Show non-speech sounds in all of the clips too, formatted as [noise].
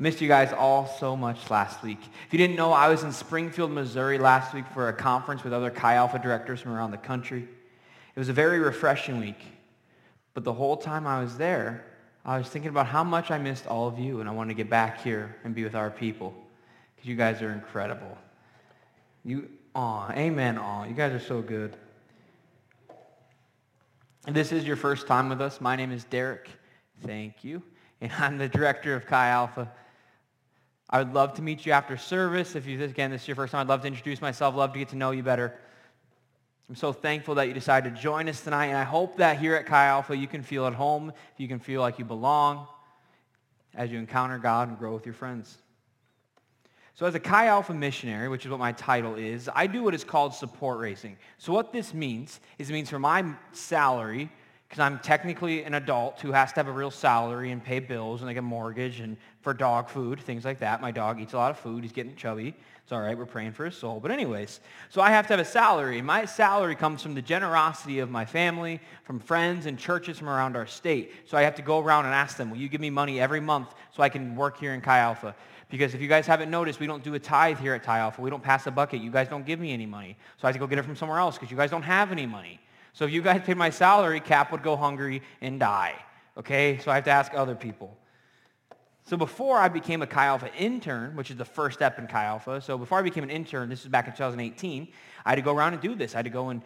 Missed you guys all so much last week. If you didn't know, I was in Springfield, Missouri last week for a conference with other Chi Alpha directors from around the country. It was a very refreshing week. But the whole time I was there, I was thinking about how much I missed all of you, and I wanted to get back here and be with our people because you guys are incredible. You, aw, amen, aw. You guys are so good. If this is your first time with us, my name is Derek. Thank you. And I'm the director of Chi Alpha. I would love to meet you after service. If you, again, this is your first time, I'd love to introduce myself, love to get to know you better. I'm so thankful that you decided to join us tonight, and I hope that here at Chi Alpha you can feel at home, you can feel like you belong as you encounter God and grow with your friends. So as a Chi Alpha missionary, which is what my title is, I do what is called support raising. So what this means is it means for my salary, because I'm technically an adult who has to have a real salary and pay bills and like a mortgage and for dog food, things like that. My dog eats a lot of food. He's getting chubby. It's all right. We're praying for his soul. But anyways, so I have to have a salary. My salary comes from the generosity of my family, from friends and churches from around our state. So I have to go around and ask them, will you give me money every month so I can work here in Chi Alpha? Because if you guys haven't noticed, we don't do a tithe here at Chi Alpha. We don't pass a bucket. You guys don't give me any money. So I have to go get it from somewhere else because you guys don't have any money. So if you guys paid my salary, Cap would go hungry and die. Okay? So I have to ask other people. So before I became a Chi Alpha intern, which is the first step in Chi Alpha, so before I became an intern, this is back in 2018, I had to go around and do this. I had to go and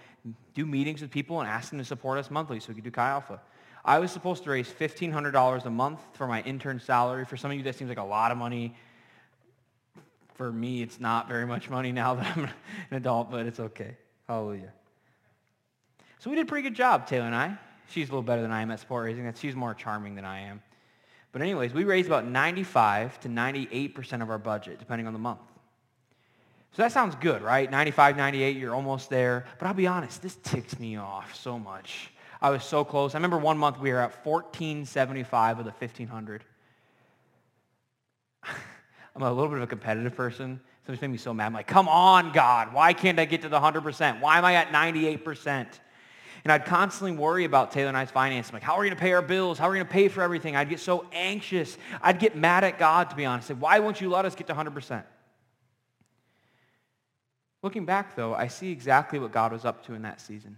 do meetings with people and ask them to support us monthly so we could do Chi Alpha. I was supposed to raise $1,500 a month for my intern salary. For some of you, that seems like a lot of money. For me, it's not very much money now that I'm [laughs] an adult, but it's okay. Hallelujah. So we did a pretty good job, Taylor and I. She's a little better than I am at support raising. She's more charming than I am. But anyways, we raised about 95 to 98% of our budget, depending on the month. So that sounds good, right? 95, 98, you're almost there. But I'll be honest, this ticks me off so much. I was so close. I remember one month we were at 1475 of the 1500. [laughs] I'm a little bit of a competitive person. So it's made me so mad. I'm like, come on, God. Why can't I get to the 100%? Why am I at 98%? And I'd constantly worry about Taylor and I's finances. Like, how are we going to pay our bills? How are we going to pay for everything? I'd get so anxious. I'd get mad at God, to be honest. Like, why won't you let us get to 100%? Looking back, though, I see exactly what God was up to in that season.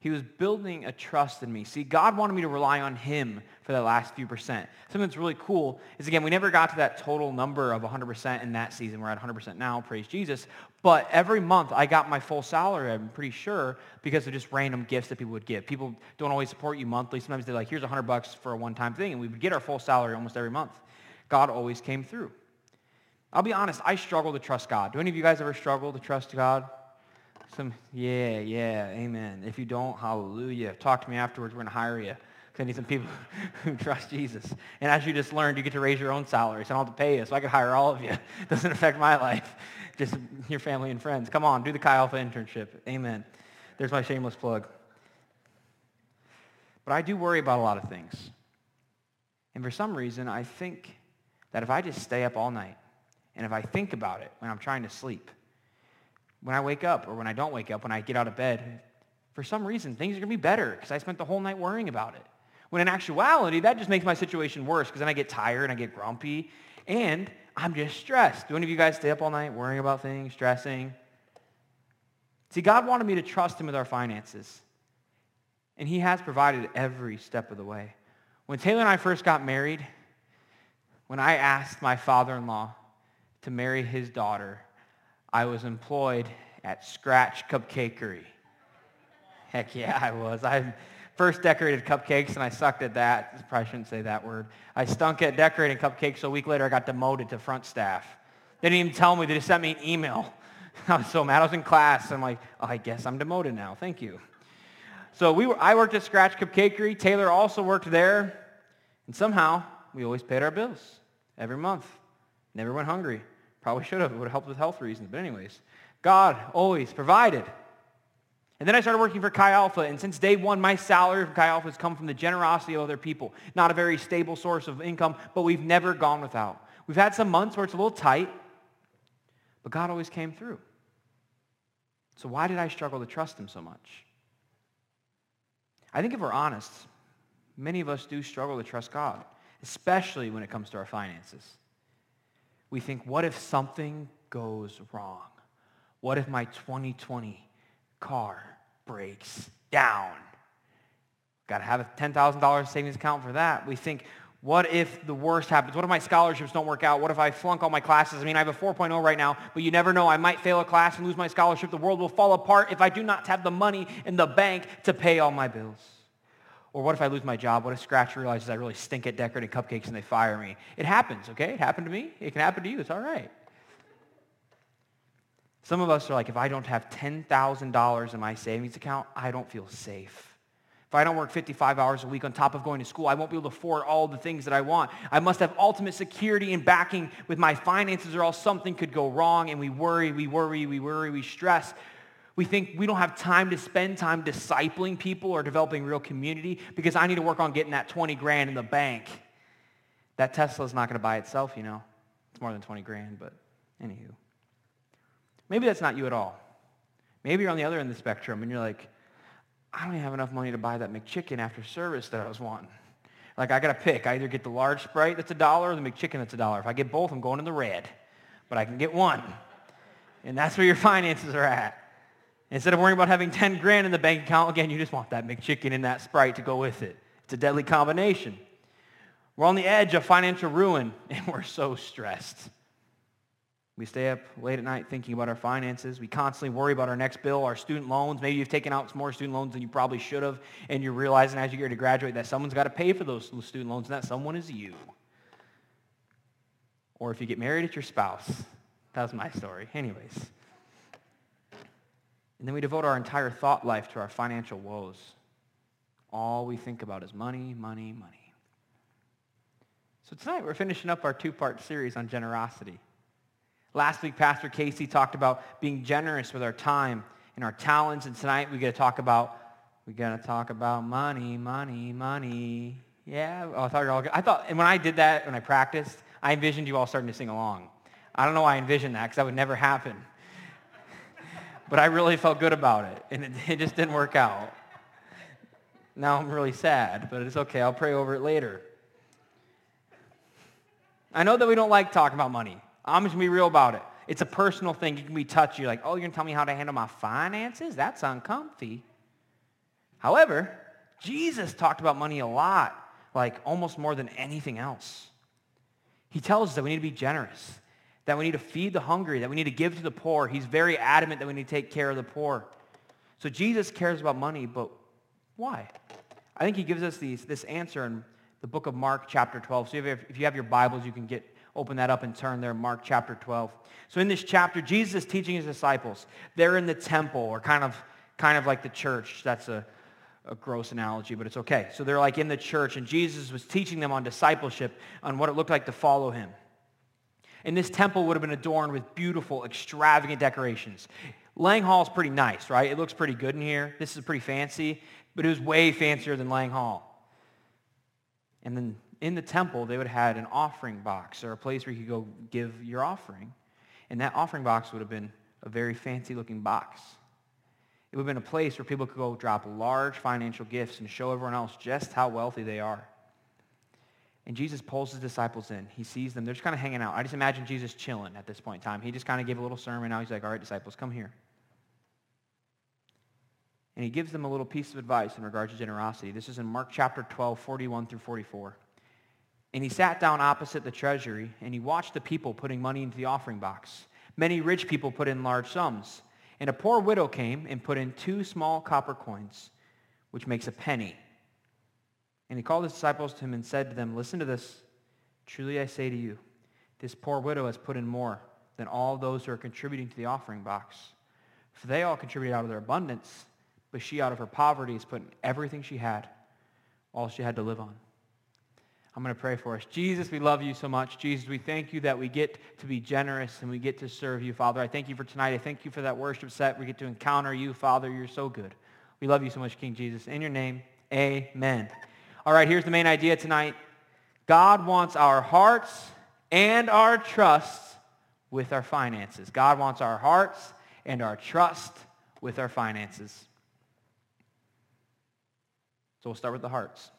He was building a trust in me. See, God wanted me to rely on him for that last few percent. Something that's really cool is, again, we never got to that total number of 100% in that season. We're at 100% now, praise Jesus. But every month I got my full salary, I'm pretty sure, because of just random gifts that people would give. People don't always support you monthly. Sometimes they're like, here's 100 bucks for a one-time thing, and we would get our full salary almost every month. God always came through. I'll be honest, I struggle to trust God. Do any of you guys ever struggle to trust God? Some, yeah, yeah, amen. If you don't, hallelujah. Talk to me afterwards. We're going to hire you. I need some people [laughs] who trust Jesus. And as you just learned, you get to raise your own salary. So I don't have to pay you. So I can hire all of you. [laughs] It doesn't affect my life. [laughs] Just your family and friends. Come on, do the Chi Alpha internship. Amen. There's my shameless plug. But I do worry about a lot of things. And for some reason, I think that if I just stay up all night, and if I think about it when I'm trying to sleep, when I wake up or when I don't wake up, when I get out of bed, for some reason, things are going to be better because I spent the whole night worrying about it. When in actuality, that just makes my situation worse because then I get tired and I get grumpy and I'm just stressed. Do any of you guys stay up all night worrying about things, stressing? See, God wanted me to trust him with our finances. And he has provided every step of the way. When Taylor and I first got married, when I asked my father-in-law to marry his daughter, I was employed at Scratch Cupcakery. Heck yeah, I was. I first decorated cupcakes, and I sucked at that. I probably shouldn't say that word. I stunk at decorating cupcakes, so a week later I got demoted to front staff. They didn't even tell me. They just sent me an email. [laughs] I was so mad. I was in class. I'm like, oh, I guess I'm demoted now. Thank you. So we were, I worked at Scratch Cupcakery. Taylor also worked there. And somehow, we always paid our bills every month. Never went hungry. Probably should have. It would have helped with health reasons. But anyways, God always provided. And then I started working for Chi Alpha, and since day one, my salary from Chi Alpha has come from the generosity of other people. Not a very stable source of income, but we've never gone without. We've had some months where it's a little tight, but God always came through. So why did I struggle to trust him so much? I think if we're honest, many of us do struggle to trust God, especially when it comes to our finances. we think, what if something goes wrong? What if my 2020 car breaks down? Got to have a $10,000 savings account for that. We think, what if the worst happens? What if my scholarships don't work out? What if I flunk all my classes? I mean, I have a 4.0 right now, but you never know. I might fail a class and lose my scholarship. The world will fall apart if I do not have the money in the bank to pay all my bills. Or what if I lose my job? What if Scratch realizes I really stink at decorating cupcakes and they fire me? It happens, okay? It happened to me. It can happen to you. It's all right. Some of us are like, if I don't have $10,000 in my savings account, I don't feel safe. If I don't work 55 hours a week on top of going to school, I won't be able to afford all the things that I want. I must have ultimate security and backing with my finances or else something could go wrong and we worry, we worry, we worry, we stress. We think we don't have time to spend time discipling people or developing real community because I need to work on getting that 20 grand in the bank. That Tesla is not going to buy itself, you know. It's more than 20 grand, but anywho. Maybe that's not you at all. Maybe you're on the other end of the spectrum and you're like, I don't even have enough money to buy that McChicken after service that I was wanting. Like, I got to pick. I either get the large Sprite that's a dollar or the McChicken that's a dollar. If I get both, I'm going in the red. But I can get one. And that's where your [laughs] finances are at. Instead of worrying about having 10 grand in the bank account, again, you just want that McChicken and that Sprite to go with it. It's a deadly combination. We're on the edge of financial ruin, [laughs] and we're so stressed. We stay up late at night thinking about our finances. We constantly worry about our next bill, our student loans. Maybe you've taken out some more student loans than you probably should have, and you're realizing as you get to graduate that someone's got to pay for those student loans, and that someone is you. Or if you get married, it's your spouse. That was my story. Anyways. And then we devote our entire thought life to our financial woes. All we think about is money, money, money. So tonight we're finishing up our two-part series on generosity. Last week, Pastor Casey talked about being generous with our time and our talents. And tonight, we got to talk about, we got to talk about money, money, money. Yeah, oh, I thought you all, I thought, and when I did that, when I practiced, I envisioned you all starting to sing along. I don't know why I envisioned that, because that would never happen. [laughs] but I really felt good about it, and it, it just didn't work out. Now I'm really sad, but it's okay. I'll pray over it later. I know that we don't like talking about money. I'm just going to be real about it. It's a personal thing. You can be touchy. You're like, oh, you're going to tell me how to handle my finances? That's uncomfy. However, Jesus talked about money a lot, like almost more than anything else. He tells us that we need to be generous, that we need to feed the hungry, that we need to give to the poor. He's very adamant that we need to take care of the poor. So Jesus cares about money, but why? I think he gives us these, this answer in the book of Mark chapter 12. So if you, have, if you have your Bibles, you can get open that up and turn there, Mark chapter 12. So in this chapter, Jesus is teaching his disciples. They're in the temple, or kind of, kind of like the church. That's a, a gross analogy, but it's okay. So they're like in the church, and Jesus was teaching them on discipleship, on what it looked like to follow him. And this temple would have been adorned with beautiful, extravagant decorations. Lang Hall is pretty nice, right? It looks pretty good in here. This is pretty fancy, but it was way fancier than Lang Hall. And then in the temple, they would have had an offering box or a place where you could go give your offering. And that offering box would have been a very fancy looking box. It would have been a place where people could go drop large financial gifts and show everyone else just how wealthy they are. And Jesus pulls his disciples in. He sees them. They're just kind of hanging out. I just imagine Jesus chilling at this point in time. He just kind of gave a little sermon. Now he's like, all right, disciples, come here. And he gives them a little piece of advice in regards to generosity. This is in Mark chapter 12, 41 through 44. And he sat down opposite the treasury, and he watched the people putting money into the offering box. Many rich people put in large sums. And a poor widow came and put in two small copper coins, which makes a penny. And he called his disciples to him and said to them, Listen to this. Truly I say to you, this poor widow has put in more than all those who are contributing to the offering box. For they all contributed out of their abundance, but she out of her poverty has put in everything she had, all she had to live on. I'm going to pray for us. Jesus, we love you so much. Jesus, we thank you that we get to be generous and we get to serve you, Father. I thank you for tonight. I thank you for that worship set. We get to encounter you, Father. You're so good. We love you so much, King Jesus. In your name, amen. All right, here's the main idea tonight. God wants our hearts and our trust with our finances. God wants our hearts and our trust with our finances. So we'll start with the hearts.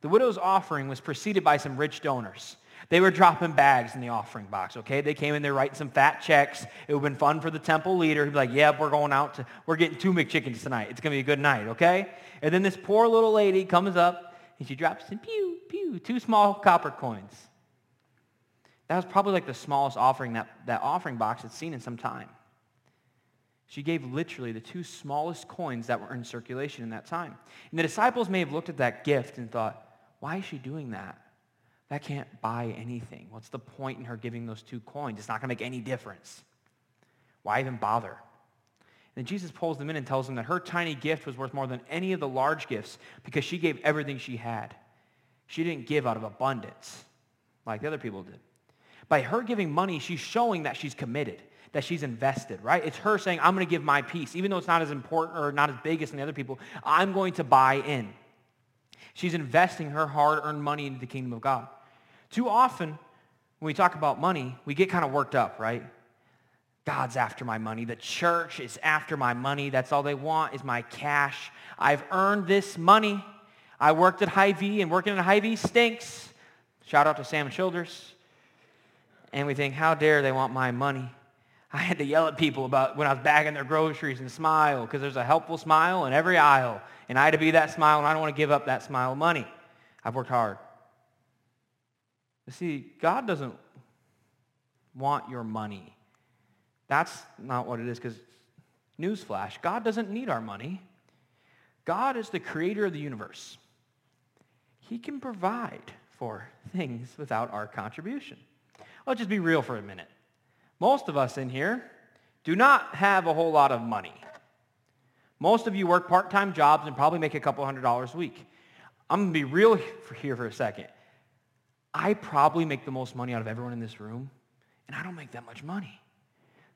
The widow's offering was preceded by some rich donors. They were dropping bags in the offering box, okay? They came in there writing some fat checks. It would have been fun for the temple leader. He'd be like, yeah, we're going out to, we're getting two McChickens tonight. It's going to be a good night, okay? And then this poor little lady comes up and she drops in, pew, pew, two small copper coins. That was probably like the smallest offering that, that offering box had seen in some time. She gave literally the two smallest coins that were in circulation in that time. And the disciples may have looked at that gift and thought, why is she doing that? That can't buy anything. What's the point in her giving those two coins? It's not going to make any difference. Why even bother? And Jesus pulls them in and tells them that her tiny gift was worth more than any of the large gifts because she gave everything she had. She didn't give out of abundance like the other people did. By her giving money, she's showing that she's committed, that she's invested, right? It's her saying, I'm going to give my piece. Even though it's not as important or not as big as the other people, I'm going to buy in. She's investing her hard-earned money into the kingdom of God. Too often, when we talk about money, we get kind of worked up, right? God's after my money. The church is after my money. That's all they want is my cash. I've earned this money. I worked at Hy-Vee, and working at Hy-Vee stinks. Shout out to Sam Childers. And we think, how dare they want my money? I had to yell at people about when I was bagging their groceries and smile because there's a helpful smile in every aisle. And I had to be that smile, and I don't want to give up that smile of money. I've worked hard. You see, God doesn't want your money. That's not what it is because, newsflash, God doesn't need our money. God is the creator of the universe. He can provide for things without our contribution. Let's just be real for a minute. Most of us in here do not have a whole lot of money. Most of you work part-time jobs and probably make a couple hundred dollars a week. I'm going to be real [laughs] here for a second. I probably make the most money out of everyone in this room, and I don't make that much money.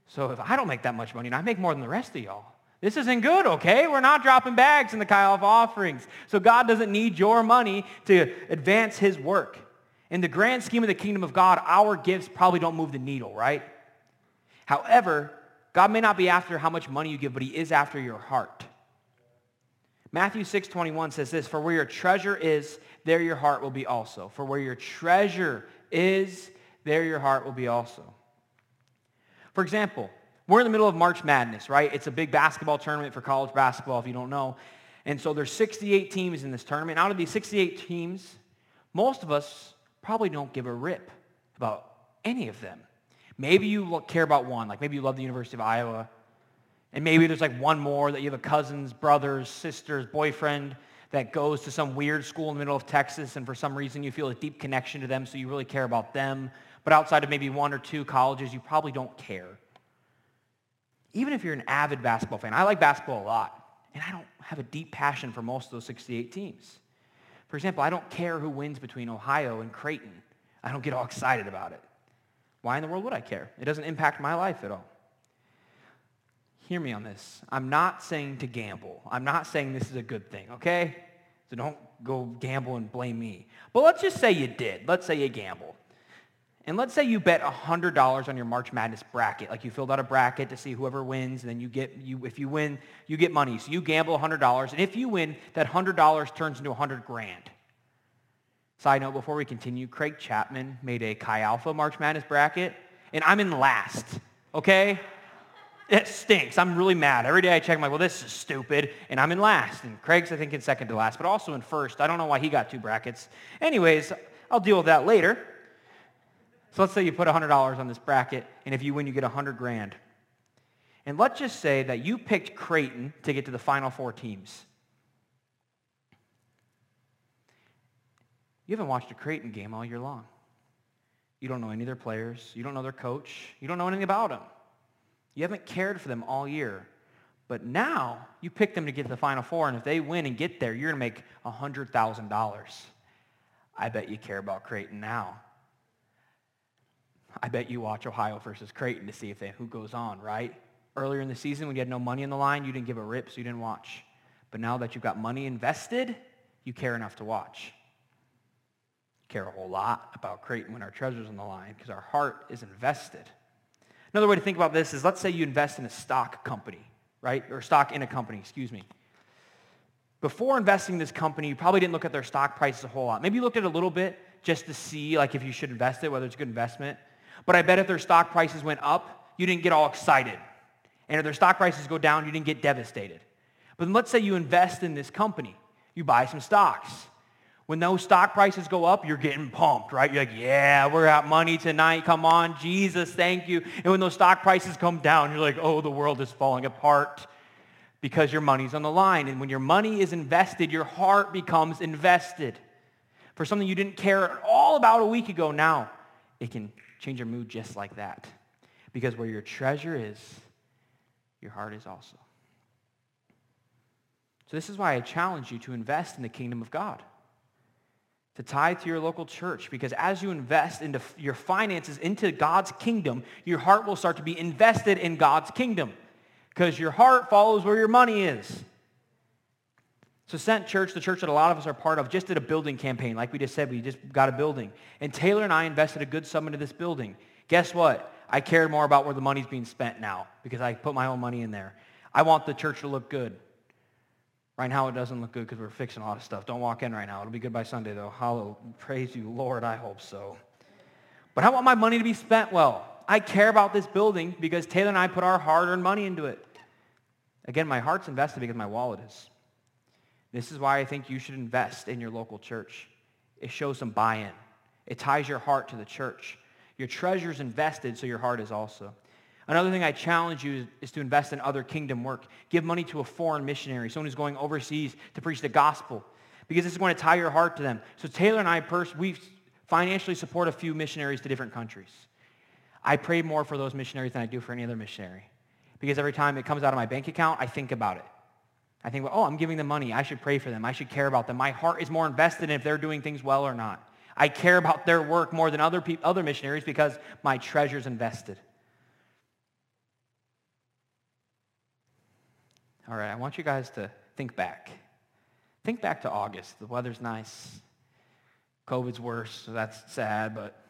So if I don't make that much money, and I make more than the rest of y'all, this isn't good, okay? We're not dropping bags in the Chi Alpha offerings. So God doesn't need your money to advance his work. In the grand scheme of the kingdom of God, our gifts probably don't move the needle, right? However, God may not be after how much money you give, but he is after your heart. Matthew 6, 21 says this, For where your treasure is, there your heart will be also. For where your treasure is, there your heart will be also. For example, we're in the middle of March Madness, right? It's a big basketball tournament for college basketball, if you don't know. And so there's 68 teams in this tournament. Out of these 68 teams, most of us probably don't give a rip about any of them. Maybe you care about one, like maybe you love the University of Iowa. And maybe there's like one more that you have a cousins, brothers, sisters, boyfriend that goes to some weird school in the middle of Texas and for some reason you feel a deep connection to them so you really care about them. But outside of maybe one or two colleges, you probably don't care. Even if you're an avid basketball fan, I like basketball a lot, and I don't have a deep passion for most of those 68 teams. For example, I don't care who wins between Ohio and Creighton. I don't get all excited about it. Why in the world would I care? It doesn't impact my life at all. Hear me on this. I'm not saying to gamble. I'm not saying this is a good thing, okay? So don't go gamble and blame me. But let's just say you did. Let's say you gamble. And let's say you bet $100 on your March Madness bracket. Like you filled out a bracket to see whoever wins, and then you get, you, if you win, you get money. So you gamble $100, and if you win, that $100 turns into 100 grand. Side note, before we continue, Craig Chapman made a Chi Alpha March Madness bracket, and I'm in last, okay? It stinks. I'm really mad. Every day I check, I'm like, well, this is stupid, and I'm in last. And Craig's, I think, in second to last, but also in first. I don't know why he got two brackets. Anyways, I'll deal with that later. So let's say you put $100 on this bracket, and if you win, you get 100 grand. And let's just say that you picked Creighton to get to the final four teams. You haven't watched a Creighton game all year long. You don't know any of their players. You don't know their coach. You don't know anything about them. You haven't cared for them all year. But now you pick them to get to the Final Four, and if they win and get there, you're going to make $100,000. I bet you care about Creighton now. I bet you watch Ohio versus Creighton to see if they, who goes on, right? Earlier in the season when you had no money in the line, you didn't give a rip, so you didn't watch. But now that you've got money invested, you care enough to watch. Care a whole lot about Creighton when our treasure's on the line because our heart is invested. Another way to think about this is let's say you invest in a stock company, right? Or stock in a company, excuse me. Before investing in this company, you probably didn't look at their stock prices a whole lot. Maybe you looked at a little bit just to see like if you should invest it, whether it's a good investment. But I bet if their stock prices went up, you didn't get all excited. And if their stock prices go down, you didn't get devastated. But let's say you invest in this company. You buy some stocks. When those stock prices go up, you're getting pumped, right? You're like, yeah, we're at money tonight. Come on, Jesus, thank you. And when those stock prices come down, you're like, oh, the world is falling apart because your money's on the line. And when your money is invested, your heart becomes invested. For something you didn't care at all about a week ago, now it can change your mood just like that. Because where your treasure is, your heart is also. So this is why I challenge you to invest in the kingdom of God to tie to your local church because as you invest into your finances into God's kingdom, your heart will start to be invested in God's kingdom because your heart follows where your money is. So Sent Church, the church that a lot of us are part of, just did a building campaign. Like we just said, we just got a building. And Taylor and I invested a good sum into this building. Guess what? I cared more about where the money's being spent now because I put my own money in there. I want the church to look good. Right now it doesn't look good because we're fixing a lot of stuff. Don't walk in right now. It'll be good by Sunday though. Hallelujah. Praise you, Lord. I hope so. But I want my money to be spent well. I care about this building because Taylor and I put our hard-earned money into it. Again, my heart's invested because my wallet is. This is why I think you should invest in your local church. It shows some buy-in. It ties your heart to the church. Your treasure is invested, so your heart is also. Another thing I challenge you is to invest in other kingdom work. Give money to a foreign missionary, someone who's going overseas to preach the gospel, because this is going to tie your heart to them. So Taylor and I, pers- we financially support a few missionaries to different countries. I pray more for those missionaries than I do for any other missionary, because every time it comes out of my bank account, I think about it. I think, oh, I'm giving them money. I should pray for them. I should care about them. My heart is more invested in if they're doing things well or not. I care about their work more than other, pe- other missionaries because my treasure's invested. All right, I want you guys to think back. Think back to August. The weather's nice. COVID's worse, so that's sad, but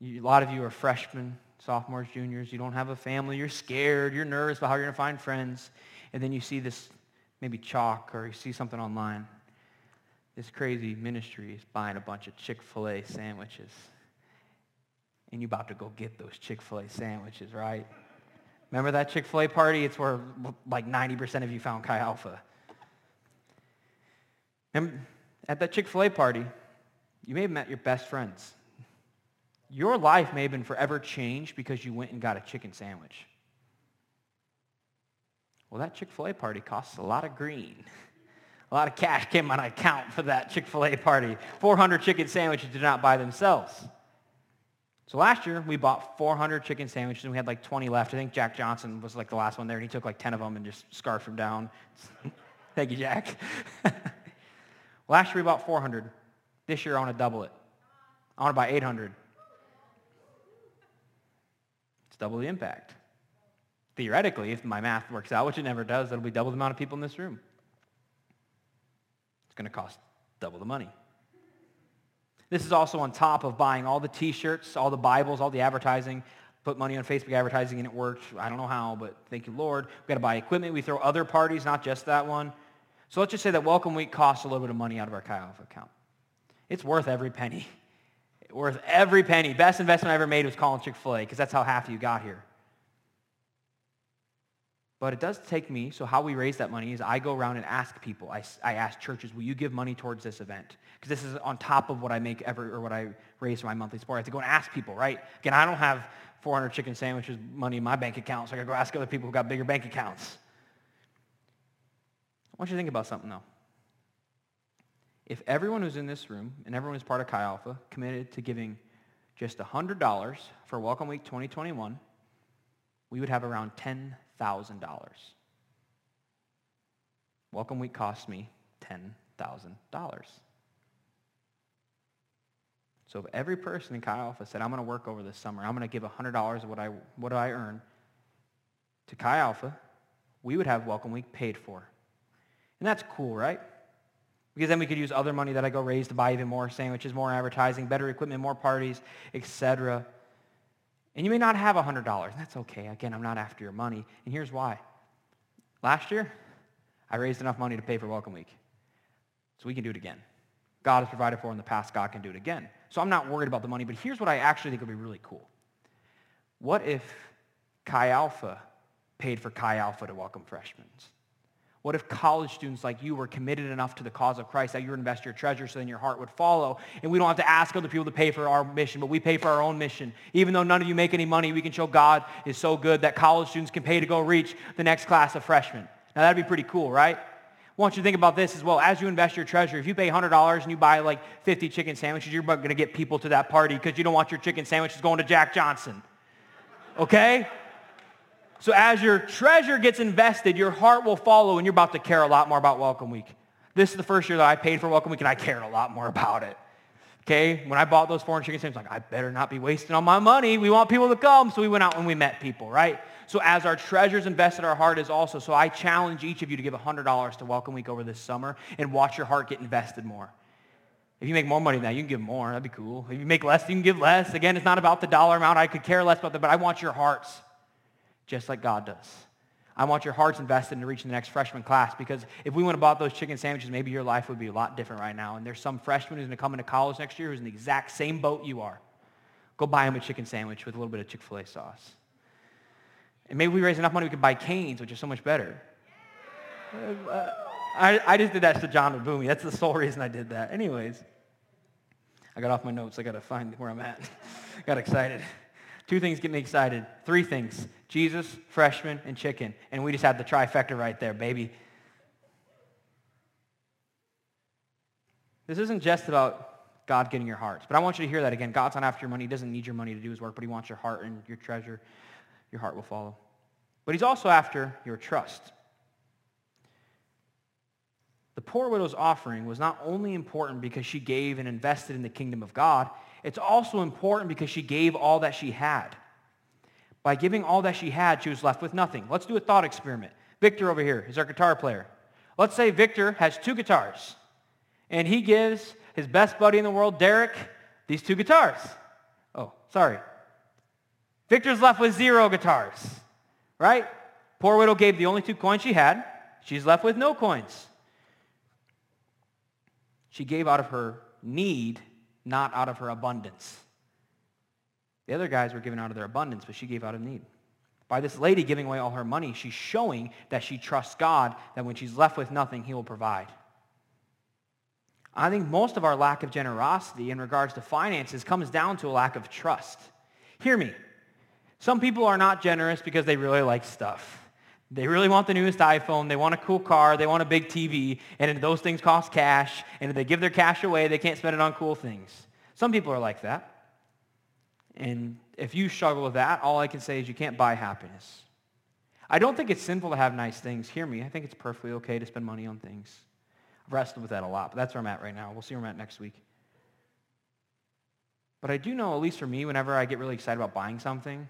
you, a lot of you are freshmen, sophomores, juniors. You don't have a family. You're scared. You're nervous about how you're going to find friends. And then you see this maybe chalk or you see something online. This crazy ministry is buying a bunch of Chick-fil-A sandwiches. And you're about to go get those Chick-fil-A sandwiches, right? Remember that Chick-fil-A party? It's where like 90% of you found Chi Alpha. And at that Chick-fil-A party, you may have met your best friends. Your life may have been forever changed because you went and got a chicken sandwich. Well, that Chick-fil-A party costs a lot of green. A lot of cash came on account for that Chick-fil-A party. 400 chicken sandwiches did not buy themselves. So last year, we bought 400 chicken sandwiches, and we had like 20 left. I think Jack Johnson was like the last one there, and he took like 10 of them and just scarfed them down. [laughs] Thank you, Jack. [laughs] last year, we bought 400. This year, I want to double it. I want to buy 800. It's double the impact. Theoretically, if my math works out, which it never does, that'll be double the amount of people in this room. It's going to cost double the money. This is also on top of buying all the t-shirts, all the Bibles, all the advertising, put money on Facebook advertising and it worked. I don't know how, but thank you, Lord. We've got to buy equipment. We throw other parties, not just that one. So let's just say that Welcome Week costs a little bit of money out of our Chi Alpha account. It's worth every penny. [laughs] worth every penny. Best investment I ever made was calling Chick-fil-A because that's how half of you got here. But it does take me, so how we raise that money is I go around and ask people. I, I ask churches, will you give money towards this event? Because this is on top of what I make every, or what I raise for my monthly support. I have to go and ask people, right? Again, I don't have 400 chicken sandwiches money in my bank account, so I got to go ask other people who got bigger bank accounts. I want you to think about something, though. If everyone who's in this room and everyone who's part of Chi Alpha committed to giving just $100 for Welcome Week 2021, we would have around 10 $1,000. Welcome week cost me $10,000. So if every person in Chi Alpha said, I'm going to work over this summer, I'm going to give $100 of what I, what I earn to Chi Alpha, we would have Welcome Week paid for. And that's cool, right? Because then we could use other money that I go raise to buy even more sandwiches, more advertising, better equipment, more parties, etc. And you may not have $100. That's okay. Again, I'm not after your money. And here's why. Last year, I raised enough money to pay for Welcome Week. So we can do it again. God has provided for in the past, God can do it again. So I'm not worried about the money, but here's what I actually think would be really cool. What if Chi Alpha paid for Chi Alpha to welcome freshmen? What if college students like you were committed enough to the cause of Christ that you would invest your treasure so then your heart would follow? And we don't have to ask other people to pay for our mission, but we pay for our own mission. Even though none of you make any money, we can show God is so good that college students can pay to go reach the next class of freshmen. Now that'd be pretty cool, right? I want you to think about this as well. As you invest your treasure, if you pay $100 and you buy like 50 chicken sandwiches, you're going to get people to that party because you don't want your chicken sandwiches going to Jack Johnson. Okay? So as your treasure gets invested, your heart will follow and you're about to care a lot more about Welcome Week. This is the first year that I paid for Welcome Week and I cared a lot more about it. Okay, when I bought those foreign chicken sandwiches, like, I better not be wasting all my money. We want people to come. So we went out and we met people, right? So as our treasures invested, our heart is also. So I challenge each of you to give $100 to Welcome Week over this summer and watch your heart get invested more. If you make more money than that, you can give more. That'd be cool. If you make less, you can give less. Again, it's not about the dollar amount. I could care less about that, but I want your hearts just like God does. I want your hearts invested in reaching the next freshman class because if we went and bought those chicken sandwiches, maybe your life would be a lot different right now. And there's some freshman who's going to come into college next year who's in the exact same boat you are. Go buy him a chicken sandwich with a little bit of Chick-fil-A sauce. And maybe we raise enough money we could buy Cane's, which is so much better. Uh, I, I just did that to John and Boomy. That's the sole reason I did that. Anyways, I got off my notes. I got to find where I'm at. [laughs] got excited. Two things get me excited. Three things. Jesus, freshman, and chicken. And we just had the trifecta right there, baby. This isn't just about God getting your hearts. But I want you to hear that again. God's not after your money. He doesn't need your money to do his work, but he wants your heart and your treasure. Your heart will follow. But he's also after your trust. The poor widow's offering was not only important because she gave and invested in the kingdom of God, it's also important because she gave all that she had. By giving all that she had, she was left with nothing. Let's do a thought experiment. Victor over here is our guitar player. Let's say Victor has two guitars, and he gives his best buddy in the world, Derek, these two guitars. Oh, sorry. Victor's left with zero guitars, right? Poor widow gave the only two coins she had. She's left with no coins. She gave out of her need not out of her abundance. The other guys were giving out of their abundance, but she gave out of need. By this lady giving away all her money, she's showing that she trusts God, that when she's left with nothing, he will provide. I think most of our lack of generosity in regards to finances comes down to a lack of trust. Hear me. Some people are not generous because they really like stuff. They really want the newest iPhone. They want a cool car. They want a big TV. And those things cost cash. And if they give their cash away, they can't spend it on cool things. Some people are like that. And if you struggle with that, all I can say is you can't buy happiness. I don't think it's sinful to have nice things. Hear me. I think it's perfectly okay to spend money on things. I've wrestled with that a lot, but that's where I'm at right now. We'll see where I'm at next week. But I do know, at least for me, whenever I get really excited about buying something,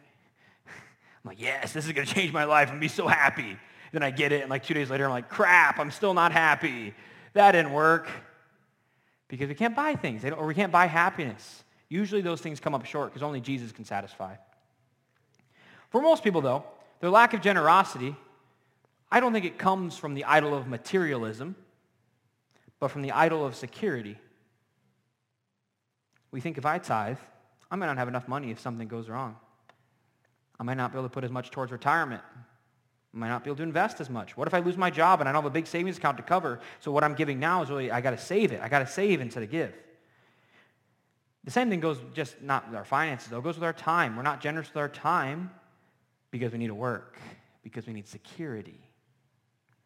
I'm like, yes, this is going to change my life and be so happy. Then I get it, and like two days later, I'm like, crap, I'm still not happy. That didn't work. Because we can't buy things, or we can't buy happiness. Usually those things come up short because only Jesus can satisfy. For most people, though, their lack of generosity, I don't think it comes from the idol of materialism, but from the idol of security. We think if I tithe, I might not have enough money if something goes wrong. I might not be able to put as much towards retirement. I might not be able to invest as much. What if I lose my job and I don't have a big savings account to cover? So what I'm giving now is really, I got to save it. I got to save instead of give. The same thing goes just not with our finances, though. It goes with our time. We're not generous with our time because we need to work, because we need security.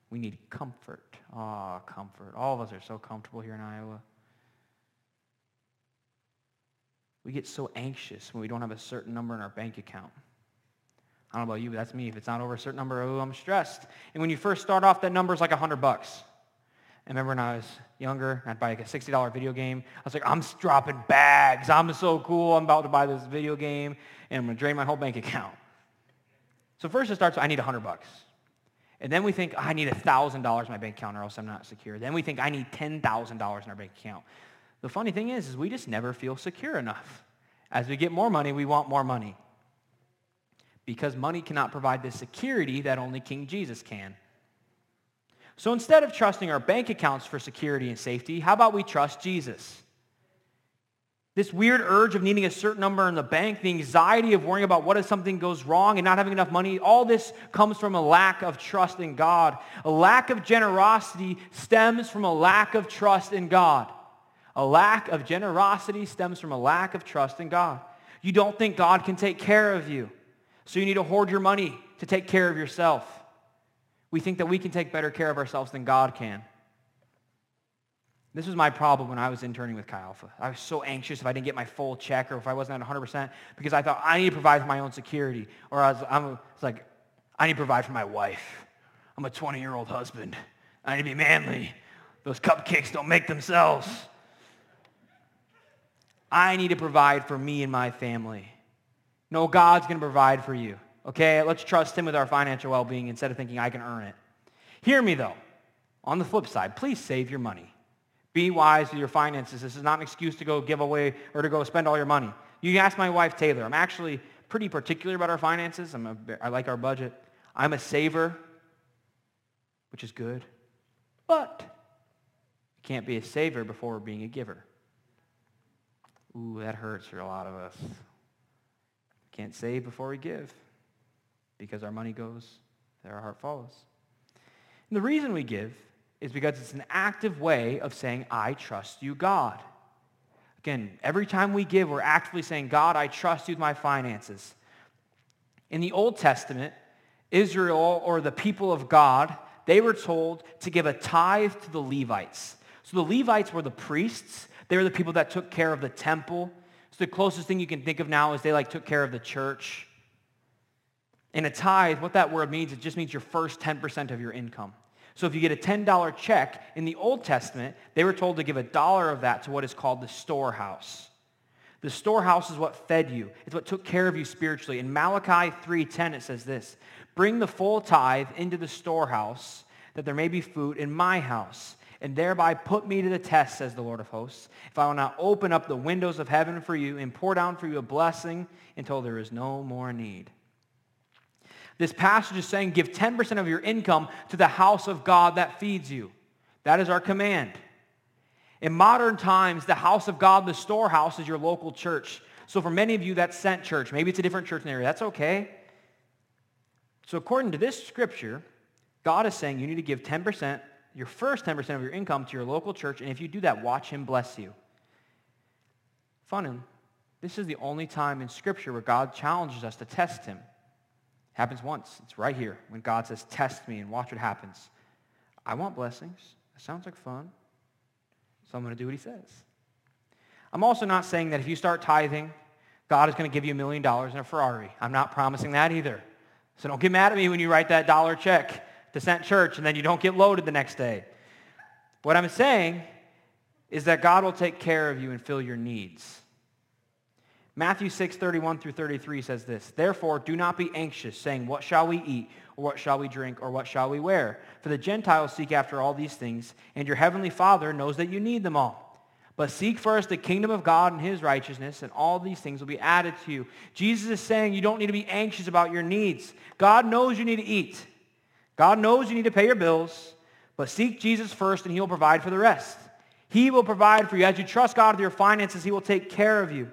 We need comfort. Ah, oh, comfort. All of us are so comfortable here in Iowa. We get so anxious when we don't have a certain number in our bank account. I don't know about you, but that's me. If it's not over a certain number, oh, I'm stressed. And when you first start off, that number is like 100 bucks. I remember when I was younger, I'd buy like a $60 video game. I was like, I'm dropping bags. I'm so cool. I'm about to buy this video game, and I'm going to drain my whole bank account. So first it starts, I need 100 bucks. And then we think, I need $1,000 in my bank account or else I'm not secure. Then we think, I need $10,000 in our bank account. The funny thing is, is we just never feel secure enough. As we get more money, we want more money because money cannot provide the security that only King Jesus can. So instead of trusting our bank accounts for security and safety, how about we trust Jesus? This weird urge of needing a certain number in the bank, the anxiety of worrying about what if something goes wrong and not having enough money, all this comes from a lack of trust in God. A lack of generosity stems from a lack of trust in God. A lack of generosity stems from a lack of trust in God. You don't think God can take care of you. So you need to hoard your money to take care of yourself. We think that we can take better care of ourselves than God can. This was my problem when I was interning with Chi Alpha. I was so anxious if I didn't get my full check or if I wasn't at 100% because I thought I need to provide for my own security. Or I was, I was like, I need to provide for my wife. I'm a 20-year-old husband. I need to be manly. Those cupcakes don't make themselves. I need to provide for me and my family. No, God's going to provide for you. Okay, let's trust him with our financial well-being instead of thinking I can earn it. Hear me though. On the flip side, please save your money. Be wise with your finances. This is not an excuse to go give away or to go spend all your money. You can ask my wife, Taylor. I'm actually pretty particular about our finances. I'm a, I like our budget. I'm a saver, which is good. But you can't be a saver before being a giver. Ooh, that hurts for a lot of us. Can't save before we give because our money goes there our heart follows. And the reason we give is because it's an active way of saying, I trust you, God. Again, every time we give, we're actively saying, God, I trust you with my finances. In the Old Testament, Israel or the people of God, they were told to give a tithe to the Levites. So the Levites were the priests. They were the people that took care of the temple. The closest thing you can think of now is they like took care of the church. And a tithe, what that word means, it just means your first 10% of your income. So if you get a $10 check, in the Old Testament, they were told to give a dollar of that to what is called the storehouse. The storehouse is what fed you. It's what took care of you spiritually. In Malachi 3.10, it says this, Bring the full tithe into the storehouse, that there may be food in my house, and thereby put me to the test, says the Lord of hosts, if I will not open up the windows of heaven for you and pour down for you a blessing until there is no more need. This passage is saying give 10% of your income to the house of God that feeds you. That is our command. In modern times, the house of God, the storehouse, is your local church. So for many of you, that's sent church. Maybe it's a different church in the area. That's okay. So according to this scripture, God is saying you need to give 10%, your first 10% of your income to your local church. And if you do that, watch him bless you. Fun. This is the only time in scripture where God challenges us to test him. Happens once. It's right here when God says, test me and watch what happens. I want blessings. It sounds like fun. So I'm going to do what he says. I'm also not saying that if you start tithing, God is going to give you a million dollars in a Ferrari. I'm not promising that either. So don't get mad at me when you write that dollar check to Sent Church and then you don't get loaded the next day. What I'm saying is that God will take care of you and fill your needs. Matthew 6, 31 through 33 says this, Therefore, do not be anxious, saying, What shall we eat? Or what shall we drink? Or what shall we wear? For the Gentiles seek after all these things, and your heavenly Father knows that you need them all. But seek first the kingdom of God and his righteousness, and all these things will be added to you. Jesus is saying you don't need to be anxious about your needs. God knows you need to eat. God knows you need to pay your bills, but seek Jesus first, and he will provide for the rest. He will provide for you. As you trust God with your finances, he will take care of you.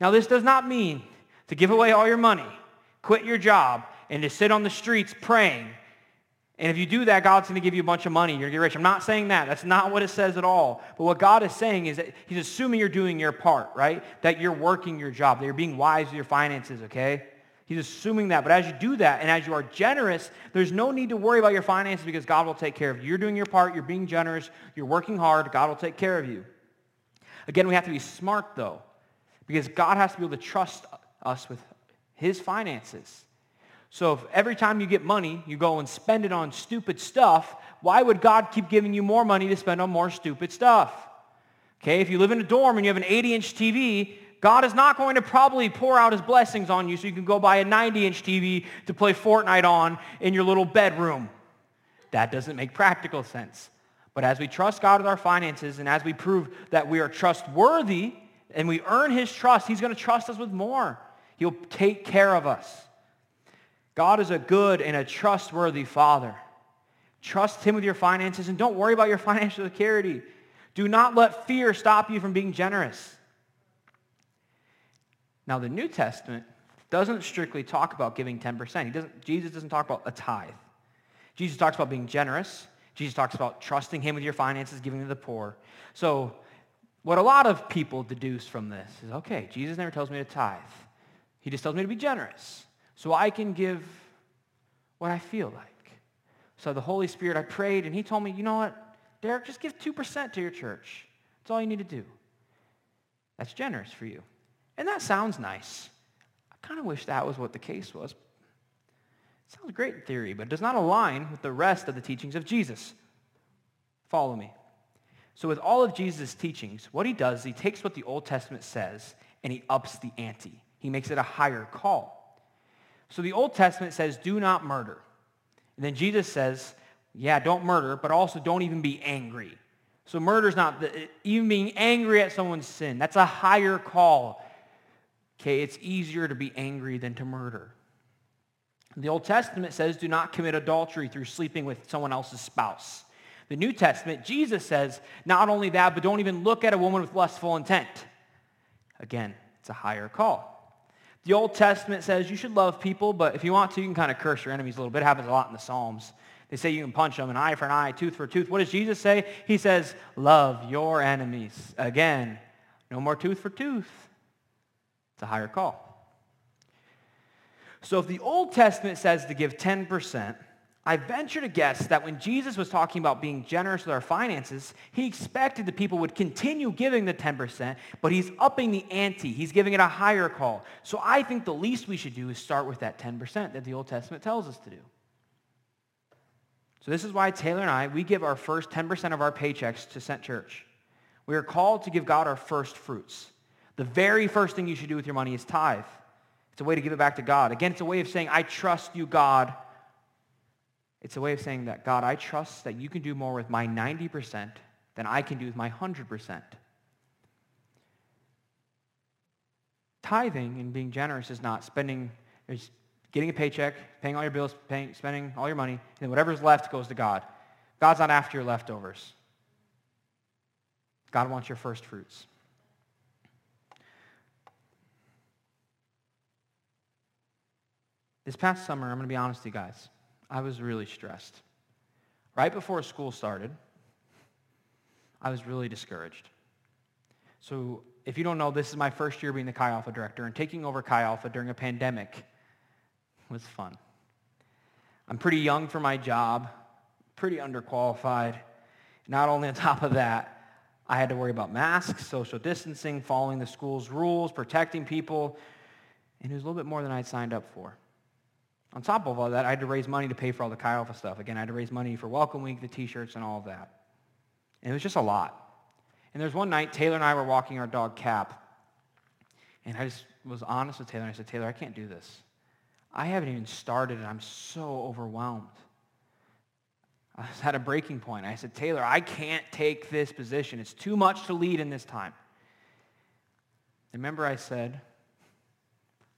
Now, this does not mean to give away all your money, quit your job, and to sit on the streets praying. And if you do that, God's going to give you a bunch of money. You're going to get rich. I'm not saying that. That's not what it says at all. But what God is saying is that he's assuming you're doing your part, right? That you're working your job, that you're being wise with your finances, okay? He's assuming that. But as you do that and as you are generous, there's no need to worry about your finances because God will take care of you. You're doing your part. You're being generous. You're working hard. God will take care of you. Again, we have to be smart, though. Because God has to be able to trust us with his finances. So if every time you get money, you go and spend it on stupid stuff, why would God keep giving you more money to spend on more stupid stuff? Okay, if you live in a dorm and you have an 80-inch TV, God is not going to probably pour out his blessings on you so you can go buy a 90-inch TV to play Fortnite on in your little bedroom. That doesn't make practical sense. But as we trust God with our finances and as we prove that we are trustworthy and we earn his trust, he's going to trust us with more. He'll take care of us. God is a good and a trustworthy Father. Trust him with your finances and don't worry about your [laughs] financial security. Do not let fear stop you from being generous. Now, the New Testament doesn't strictly talk about giving 10%. He doesn't, Jesus doesn't talk about a tithe. Jesus talks about being generous. Jesus talks about trusting him with your finances, giving to the poor. So what a lot of people deduce from this is, okay, Jesus never tells me to tithe. He just tells me to be generous. So I can give what I feel like. So the Holy Spirit, I prayed, and he told me, you know what, Derek, just give 2% to your church. That's all you need to do. That's generous for you. And that sounds nice. I kind of wish that was what the case was. It sounds great in theory, but it does not align with the rest of the teachings of Jesus. Follow me. So with all of Jesus' teachings, what he does is he takes what the Old Testament says and he ups the ante. He makes it a higher call. So the Old Testament says, do not murder. And then Jesus says, yeah, don't murder, but also don't even be angry. So murder is not, the, even being angry at someone's sin. That's a higher call. Okay, it's easier to be angry than to murder. The Old Testament says, do not commit adultery through sleeping with someone else's spouse. The New Testament, Jesus says, not only that, but don't even look at a woman with lustful intent. Again, it's a higher call. The Old Testament says you should love people, but if you want to, you can kind of curse your enemies a little bit. It happens a lot in the Psalms. They say you can punch them, an eye for an eye, tooth for a tooth. What does Jesus say? He says, love your enemies. Again, no more tooth for tooth. It's a higher call. So if the Old Testament says to give 10%, I venture to guess that when Jesus was talking about being generous with our finances, he expected the people would continue giving the 10%, but he's upping the ante. He's giving it a higher call. So I think the least we should do is start with that 10% that the Old Testament tells us to do. So this is why Taylor and I, we give our first 10% of our paychecks to Sent Church. We are called to give God our first fruits. The very first thing you should do with your money is tithe. It's a way to give it back to God. Again, it's a way of saying, I trust you, God, it's a way of saying that, God, I trust that you can do more with my 90% than I can do with my 100%. Tithing and being generous is not spending, is getting a paycheck, paying all your bills, paying, spending all your money, and then whatever's left goes to God. God's not after your leftovers. God wants your first fruits. This past summer, I'm going to be honest with you guys. I was really stressed. Right before school started, I was really discouraged. So if you don't know, this is my first year being the Chi Alpha director, and taking over Chi Alpha during a pandemic was fun. I'm pretty young for my job, pretty underqualified. Not only on top of that, I had to worry about masks, social distancing, following the school's rules, protecting people, and it was a little bit more than I'd signed up for. On top of all that, I had to raise money to pay for all the Chi Alpha stuff. Again, I had to raise money for Welcome Week, the t-shirts, and all of that. And it was just a lot. And there was one night, Taylor and I were walking our dog Cap. And I just was honest with Taylor. And I said, Taylor, I can't do this. I haven't even started, and I'm so overwhelmed. I was at a breaking point. I said, Taylor, I can't take this position. It's too much to lead in this time. Remember I said,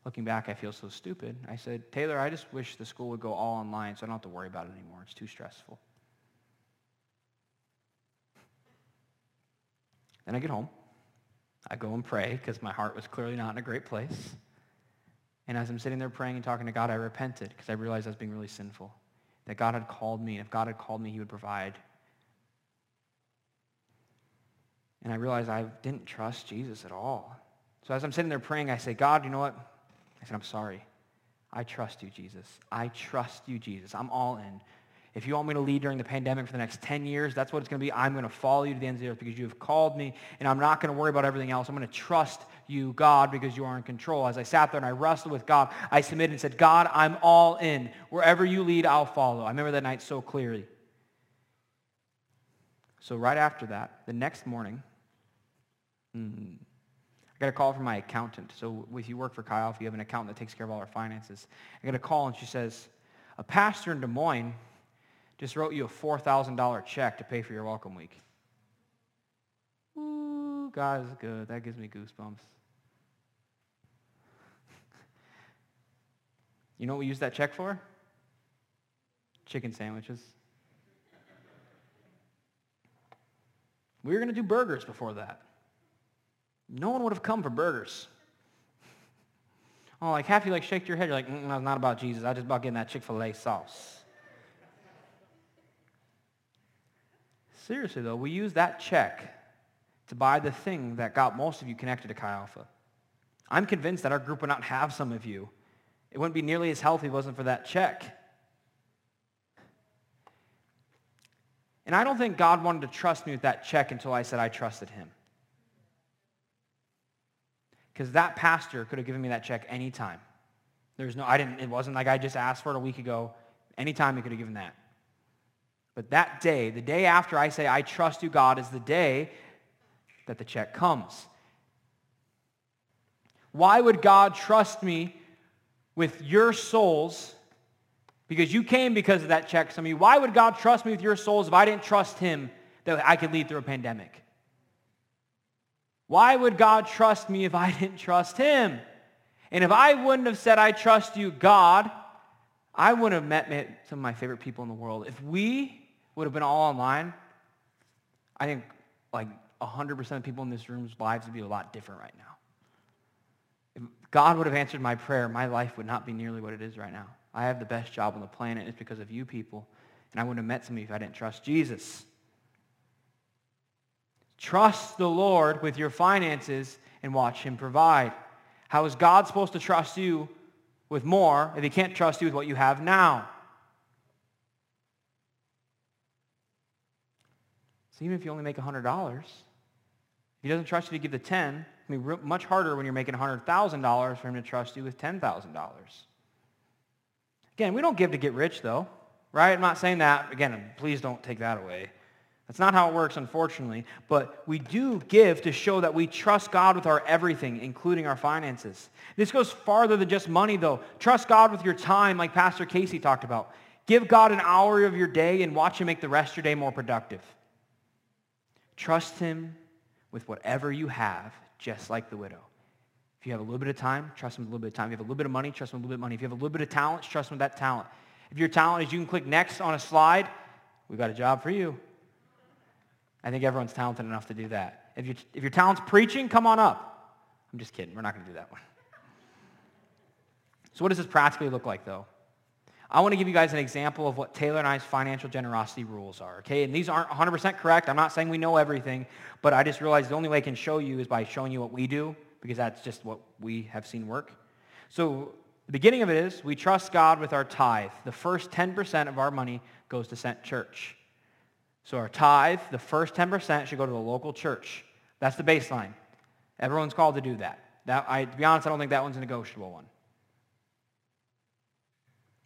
Looking back, I feel so stupid. I said, Taylor, I just wish the school would go all online so I don't have to worry about it anymore. It's too stressful. Then I get home. I go and pray because my heart was clearly not in a great place. And as I'm sitting there praying and talking to God, I repented because I realized I was being really sinful. That God had called me, and if God had called me, he would provide. And I realized I didn't trust Jesus at all. So as I'm sitting there praying, I say, God, you know what? I said, I'm sorry. I trust you, Jesus. I trust you, Jesus. I'm all in. If you want me to lead during the pandemic for the next 10 years, that's what it's going to be. I'm going to follow you to the ends of the earth because you have called me, and I'm not going to worry about everything else. I'm going to trust you, God, because you are in control. As I sat there and I wrestled with God, I submitted and said, God, I'm all in. Wherever you lead, I'll follow. I remember that night so clearly. So right after that, the next morning, hmm, I got a call from my accountant. So if you work for Kyle, if you have an accountant that takes care of all our finances, I got a call and she says, a pastor in Des Moines just wrote you a $4,000 check to pay for your welcome week. Ooh, God is good. That gives me goosebumps. You know what we use that check for? Chicken sandwiches. We were going to do burgers before that. No one would have come for burgers. Oh, like half you like shake your head. You're like, mm, it's not about Jesus. I just about getting that Chick-fil-A sauce. Seriously though, we use that check to buy the thing that got most of you connected to Chi Alpha. I'm convinced that our group would not have some of you. It wouldn't be nearly as healthy if it wasn't for that check. And I don't think God wanted to trust me with that check until I said I trusted him. Because that pastor could have given me that check anytime. There's no, I didn't, it wasn't like I just asked for it a week ago. Anytime he could have given that. But that day, the day after I say, I trust you, God, is the day that the check comes. Why would God trust me with your souls? Because you came because of that check, some of you. Why would God trust me with your souls if I didn't trust him that I could lead through a pandemic? Why would God trust me if I [laughs] didn't trust him? And if I wouldn't have said, I trust you, God, I wouldn't have met, some of my favorite people in the world. If we would have been all online, I think like 100% of people in this room's lives would be a lot different right now. If God would have answered my prayer, my life would not be nearly what it is right now. I have the best job on the planet. It's because of you people. And I wouldn't have met some of you if I didn't trust Jesus. Trust the Lord with your finances and watch him provide. How is God supposed to trust you with more if he can't trust you with what you have now? So even if you only make $100, he doesn't trust you to give the 10. I mean, much harder when you're making $100,000 for him to trust you with $10,000. Again, we don't give to get rich, though, right? I'm not saying that. Again, please don't take that away. That's not how it works, unfortunately. But we do give to show that we trust God with our everything, including our finances. This goes farther than just money, though. Trust God with your time, like Pastor Casey talked about. Give God an hour of your day and watch him make the rest of your day more productive. Trust him with whatever you have, just like the widow. If you have a little bit of time, trust him with a little bit of time. If you have a little bit of money, trust him with a little bit of money. If you have a little bit of talent, trust him with that talent. If your talent is you can click next on a slide, we've got a job for you. I think everyone's talented enough to do that. If, you, if your talent's preaching, come on up. I'm just kidding. We're not going to do that one. So what does this practically look like, though? I want to give you guys an example of what Taylor and I's financial generosity rules are, okay? And these aren't 100% correct. I'm not saying we know everything, but I just realized the only way I can show you is by showing you what we do, because that's just what we have seen work. So the beginning of it is we trust God with our tithe. The first 10% of our money goes to Sent Church. So our tithe, the first 10% should go to the local church. That's the baseline. Everyone's called to do that. That I, to be honest, I don't think that one's a negotiable one.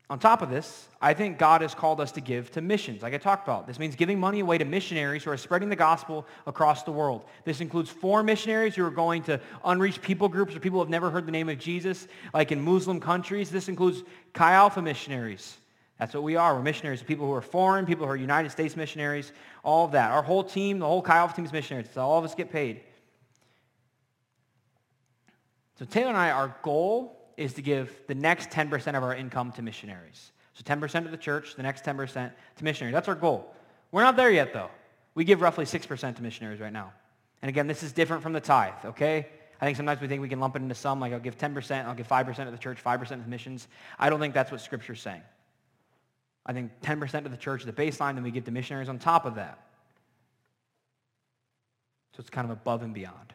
On top of this, I think God has called us to give to missions, like I talked about. This means giving money away to missionaries who are spreading the gospel across the world. This includes foreign missionaries who are going to unreached people groups or people who have never heard the name of Jesus, like in Muslim countries. This includes Chi Alpha missionaries that's what we are. We're missionaries. People who are foreign, people who are United States missionaries, all of that. Our whole team, the whole Alpha team is missionaries. So all of us get paid. So Taylor and I, our goal is to give the next 10% of our income to missionaries. So 10% to the church, the next 10% to missionaries. That's our goal. We're not there yet, though. We give roughly 6% to missionaries right now. And again, this is different from the tithe, okay? I think sometimes we think we can lump it into some, like I'll give 10%, I'll give 5% to the church, 5% to the missions. I don't think that's what Scripture's saying. I think 10% of the church is the baseline, then we give the missionaries on top of that. So it's kind of above and beyond.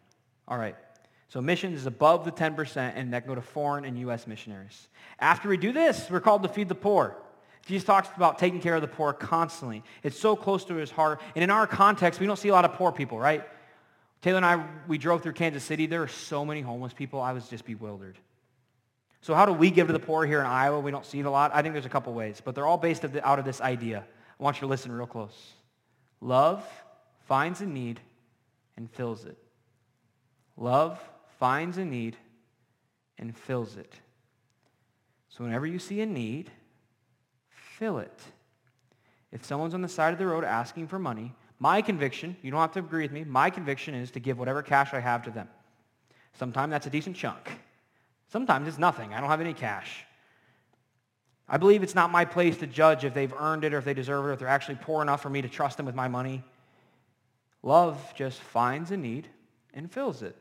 All right. So missions is above the 10%, and that can go to foreign and U.S. missionaries. After we do this, we're called to feed the poor. Jesus talks about taking care of the poor constantly. It's so close to his heart. And in our context, we don't see a lot of poor people, right? Taylor and I, we drove through Kansas City. There are so many homeless people. I was just bewildered. So how do we give to the poor here in Iowa? We don't see it a lot. I think there's a couple ways, but they're all based out of this idea. I want you to listen real close. Love finds a need and fills it. Love finds a need and fills it. So whenever you see a need, fill it. If someone's on the side of the road asking for money, my conviction, you don't have to agree with me, my conviction is to give whatever cash I have to them. Sometimes that's a decent chunk. Sometimes it's nothing. I don't have any cash. I believe it's not my place to judge if they've earned it or if they deserve it or if they're actually poor enough for me to trust them with my money. Love just finds a need and fills it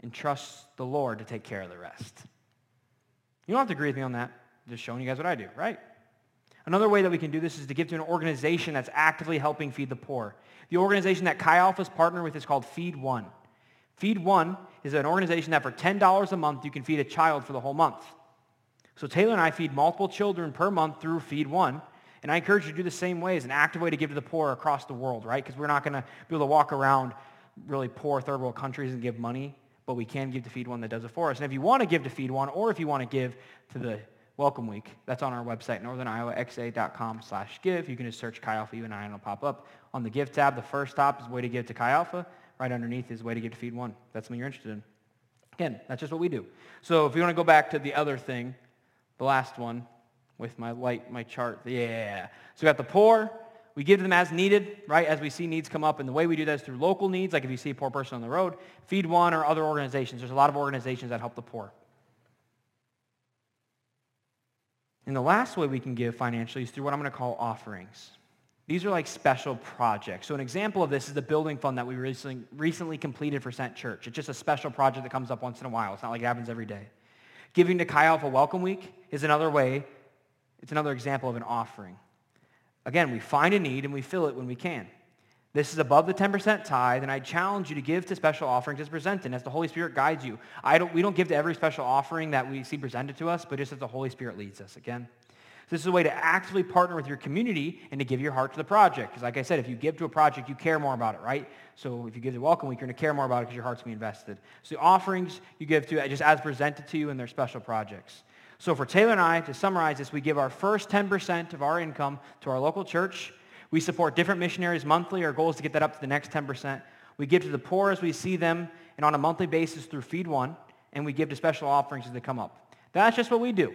and trusts the Lord to take care of the rest. You don't have to agree with me on that. I'm just showing you guys what I do, right? Another way that we can do this is to give to an organization that's actively helping feed the poor. The organization that Chi Alpha's partnered with is called Feed One. Feed One is an organization that for $10 a month, you can feed a child for the whole month. So Taylor and I feed multiple children per month through Feed One. And I encourage you to do the same way as an active way to give to the poor across the world, right? Because we're not going to be able to walk around really poor third world countries and give money, but we can give to Feed One that does it for us. And if you want to give to Feed One, or if you want to give to the Welcome Week, that's on our website, northerniowaxa.com slash give. You can just search Chi Alpha UNI and I and it'll pop up. On the Give tab, the first stop is way to give to Chi Alpha. Right underneath is way to give to Feed One. That's something you're interested in. Again, that's just what we do. So if you want to go back to the other thing, the last one with my light, my chart. Yeah. So we got the poor. We give them as needed, right, as we see needs come up. And the way we do that is through local needs, like if you see a poor person on the road, Feed One or other organizations. There's a lot of organizations that help the poor. And the last way we can give financially is through what I'm going to call offerings. These are like special projects. So an example of this is the building fund that we recently, recently completed for Sent Church. It's just a special project that comes up once in a while. It's not like it happens every day. Giving to Chi Alpha Welcome Week is another way, it's another example of an offering. Again, we find a need and we fill it when we can. This is above the 10% tithe, and I challenge you to give to special offerings as presented, as the Holy Spirit guides you. I don't, we don't give to every special offering that we see presented to us, but just as the Holy Spirit leads us. Again, this is a way to actively partner with your community and to give your heart to the project. Because like I said, if you give to a project, you care more about it, right? So if you give to Welcome Week, you're going to care more about it because your heart's being invested. So the offerings you give to just as presented to you in their special projects. So for Taylor and I, to summarize this, we give our first 10% of our income to our local church. We support different missionaries monthly. Our goal is to get that up to the next 10%. We give to the poor as we see them and on a monthly basis through Feed One, and we give to special offerings as they come up. That's just what we do.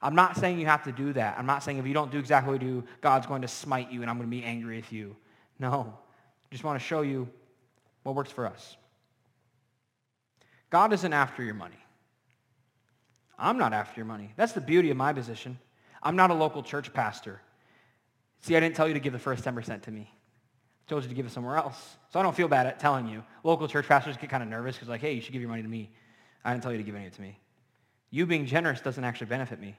I'm not saying you have to do that. I'm not saying if you don't do exactly what we do, God's going to smite you and I'm going to be angry with you. No. I just want to show you what works for us. God isn't after your money. I'm not after your money. That's the beauty of my position. I'm not a local church pastor. See, I didn't tell you to give the first 10% to me. I told you to give it somewhere else. So I don't feel bad at telling you. Local church pastors get kind of nervous because like, hey, you should give your money to me. I didn't tell you to give any of it to me. You being generous doesn't actually benefit me.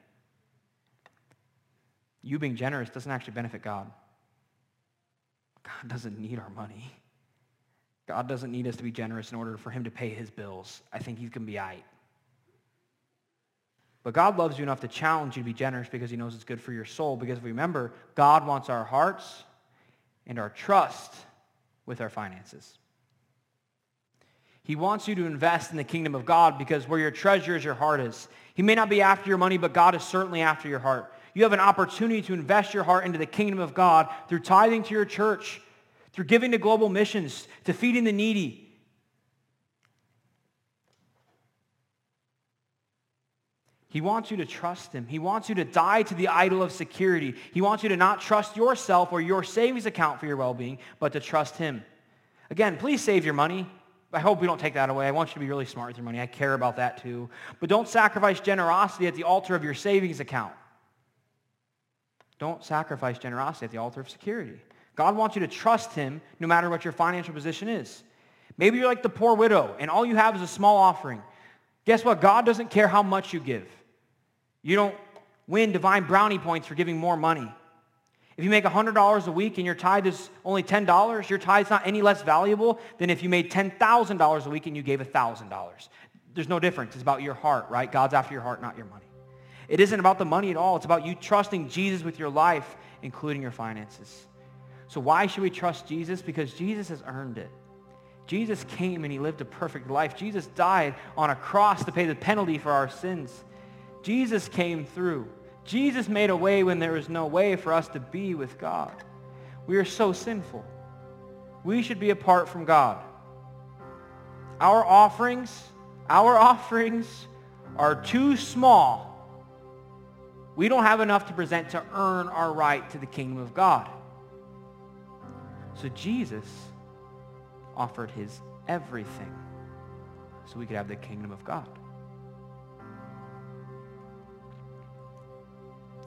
You being generous doesn't actually benefit God. God doesn't need our money. God doesn't need us to be generous in order for him to pay his bills. I think he's going to be right. But God loves you enough to challenge you to be generous because he knows it's good for your soul. Because remember, God wants our hearts and our trust with our finances. He wants you to invest in the kingdom of God because where your treasure is, your heart is. He may not be after your money, but God is certainly after your heart. You have an opportunity to invest your heart into the kingdom of God through tithing to your church, through giving to global missions, to feeding the needy, He wants you to trust him. He wants you to die to the idol of security. He wants you to not trust yourself or your savings account for your well-being, but to trust him. Again, please save your money. I hope we don't take that away. I want you to be really smart with your money. I care about that too. But don't sacrifice generosity at the altar of your savings account. Don't sacrifice generosity at the altar of security. God wants you to trust him no matter what your financial position is. Maybe you're like the poor widow and all you have is a small offering. Guess what? God doesn't care how much you give. You don't win divine brownie points for giving more money. If you make $100 a week and your tithe is only $10, your tithe's not any less valuable than if you made $10,000 a week and you gave $1,000. There's no difference. It's about your heart, right? God's after your heart, not your money. It isn't about the money at all. It's about you trusting Jesus with your life, including your finances. So why should we trust Jesus? Because Jesus has earned it. Jesus came and he lived a perfect life. Jesus died on a cross to pay the penalty for our sins. Jesus came through. Jesus made a way when there was no way for us to be with God. We are so sinful. We should be apart from God. Our offerings, our [laughs] offerings are too small. We don't have enough to present to earn our right to the kingdom of God. So Jesus offered his everything so we could have the kingdom of God.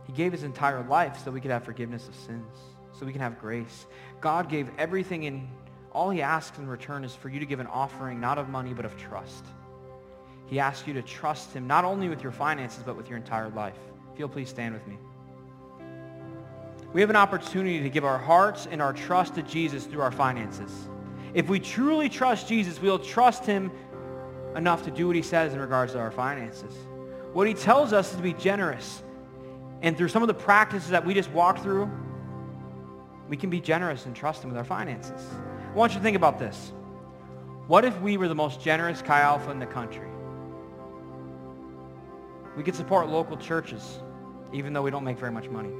He gave his entire life so we could have forgiveness of sins, so we can have grace. God gave everything and all he asks in return is for you to give an offering not of money but of trust. He asks you to trust him not only with your finances but with your entire life. If you'll please stand with me. We have an opportunity to give our hearts and our trust to Jesus through our finances. If we truly trust Jesus, we'll trust him enough to do what he says in regards to our finances. What he tells us is to be generous. And through some of the practices that we just walked through, we can be generous and trust him with our finances. I want you to think about this. What if we were the most generous Chi Alpha in the country? We could support local churches, even though we don't make very much money.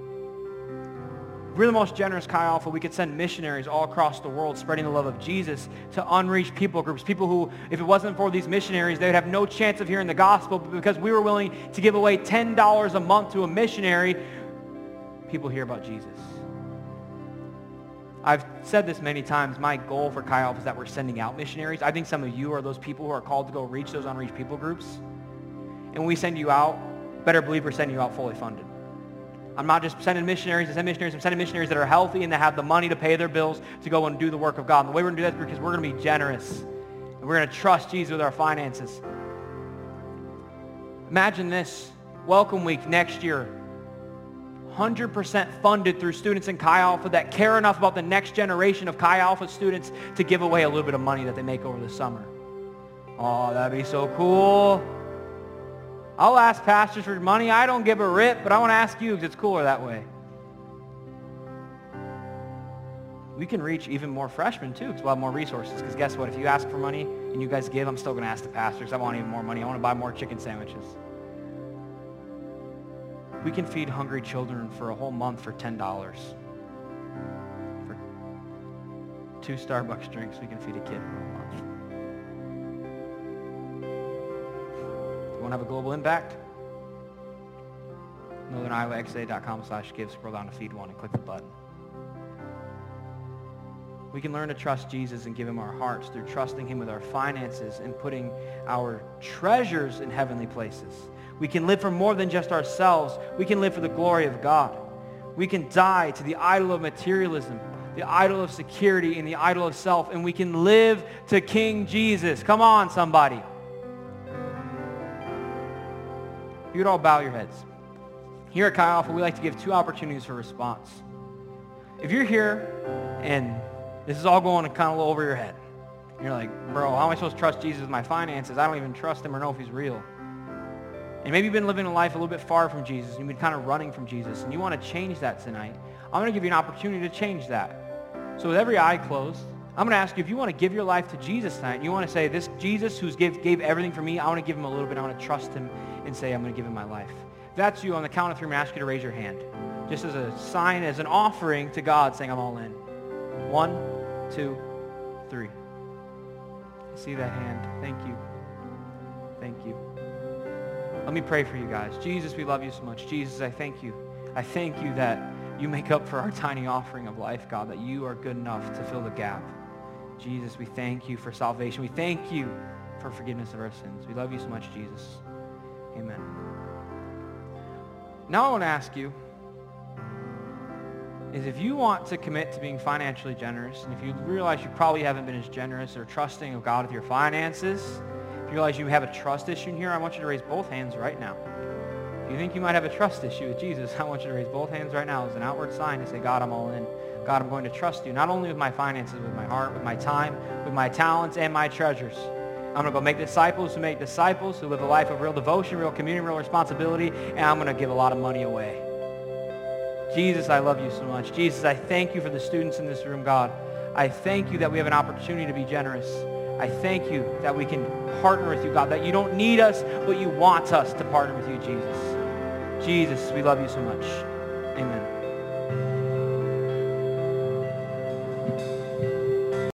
We're the most generous Chi Alpha, we could send missionaries all across the world spreading the love of Jesus to unreached people groups, people who, if it wasn't for these missionaries, they would have no chance of hearing the gospel, but because we were willing to give away $10 a month to a missionary, people hear about Jesus. I've said this many times. My goal for Chi Alpha is that we're sending out missionaries. I think some of you are those people who are called to go reach those unreached people groups. And we send you out, better believe we're sending you out fully funded. I'm not just sending missionaries to send missionaries. I'm sending missionaries that are healthy and that have the money to pay their bills to go and do the work of God. And the way we're going to do that is because we're going to be generous. And we're going to trust Jesus with our finances. Imagine this. Welcome week next year. 100% funded through students in Chi Alpha that care enough about the next generation of Chi Alpha students to give away a little bit of money that they make over the summer. Oh, that'd be so cool. I'll ask pastors for money. I don't give a rip, but I want to ask you because it's cooler that way. We can reach even more freshmen too because we'll have more resources. Because guess what? If you ask for money and you guys give, I'm still going to ask the pastors. I want even more money. I want to buy more chicken sandwiches. We can feed hungry children for a whole month for $10. For two Starbucks drinks, we can feed a kid You want to have a global impact? NorthernIowaXA.com slash give. Scroll down to feed one and click the button. We can learn to trust Jesus and give him our hearts through trusting him with our finances and putting our treasures in heavenly places. We can live for more than just ourselves. We can live for the glory of God. We can die to the idol of materialism, the idol of security, and the idol of self, and we can live to King Jesus. Come on, somebody. You would all bow your heads. Here at Chi Alpha, we like to give two opportunities for response. If you're here and this is all going kind of over your head, you're like, bro, how am I supposed to trust Jesus with my finances? I don't even trust him or know if he's real. And maybe you've been living a life a little bit far from Jesus. And you've been kind of running from Jesus. And you want to change that tonight. I'm going to give you an opportunity to change that. So with every eye closed, I'm going to ask you if you want to give your life to Jesus tonight. You want to say, this Jesus who gave, gave everything for me, I want to give him a little bit. I want to trust him and say, I'm going to give him my life. If that's you, on the count of three, I'm going to ask you to raise your hand. Just as a sign, as an offering to God, saying, I'm all in. One, two, three. I see that hand. Thank you. Thank you. Let me pray for you guys. Jesus, we love you so much. Jesus, I thank you. I thank you that you make up for our tiny offering of life, God, that you are good enough to fill the gap. Jesus, we thank you for salvation. We thank you for forgiveness of our sins. We love you so much, Jesus. Amen. Now I want to ask you is if you want to commit to being financially generous, and if you realize you probably haven't been as generous or trusting of God with your finances, if you realize you have a trust issue in here, I want you to raise both hands right now. If you think you might have a trust issue with Jesus, [laughs] I want you to raise both hands right now as an outward sign to say, God, I'm all in. God, I'm going to trust you, not only with my finances, with my heart, with my time, with my talents, and my treasures. I'm going to go make disciples who make disciples, who live a life of real devotion, real community, real responsibility, and I'm going to give a lot of money away. Jesus, I love you so much. Jesus, I thank you for the students in this room, God. I thank you that we have an opportunity to be generous. I thank you that we can partner with you, God, that you don't need us, but you want us to partner with you, Jesus. Jesus, we love you so much. Amen.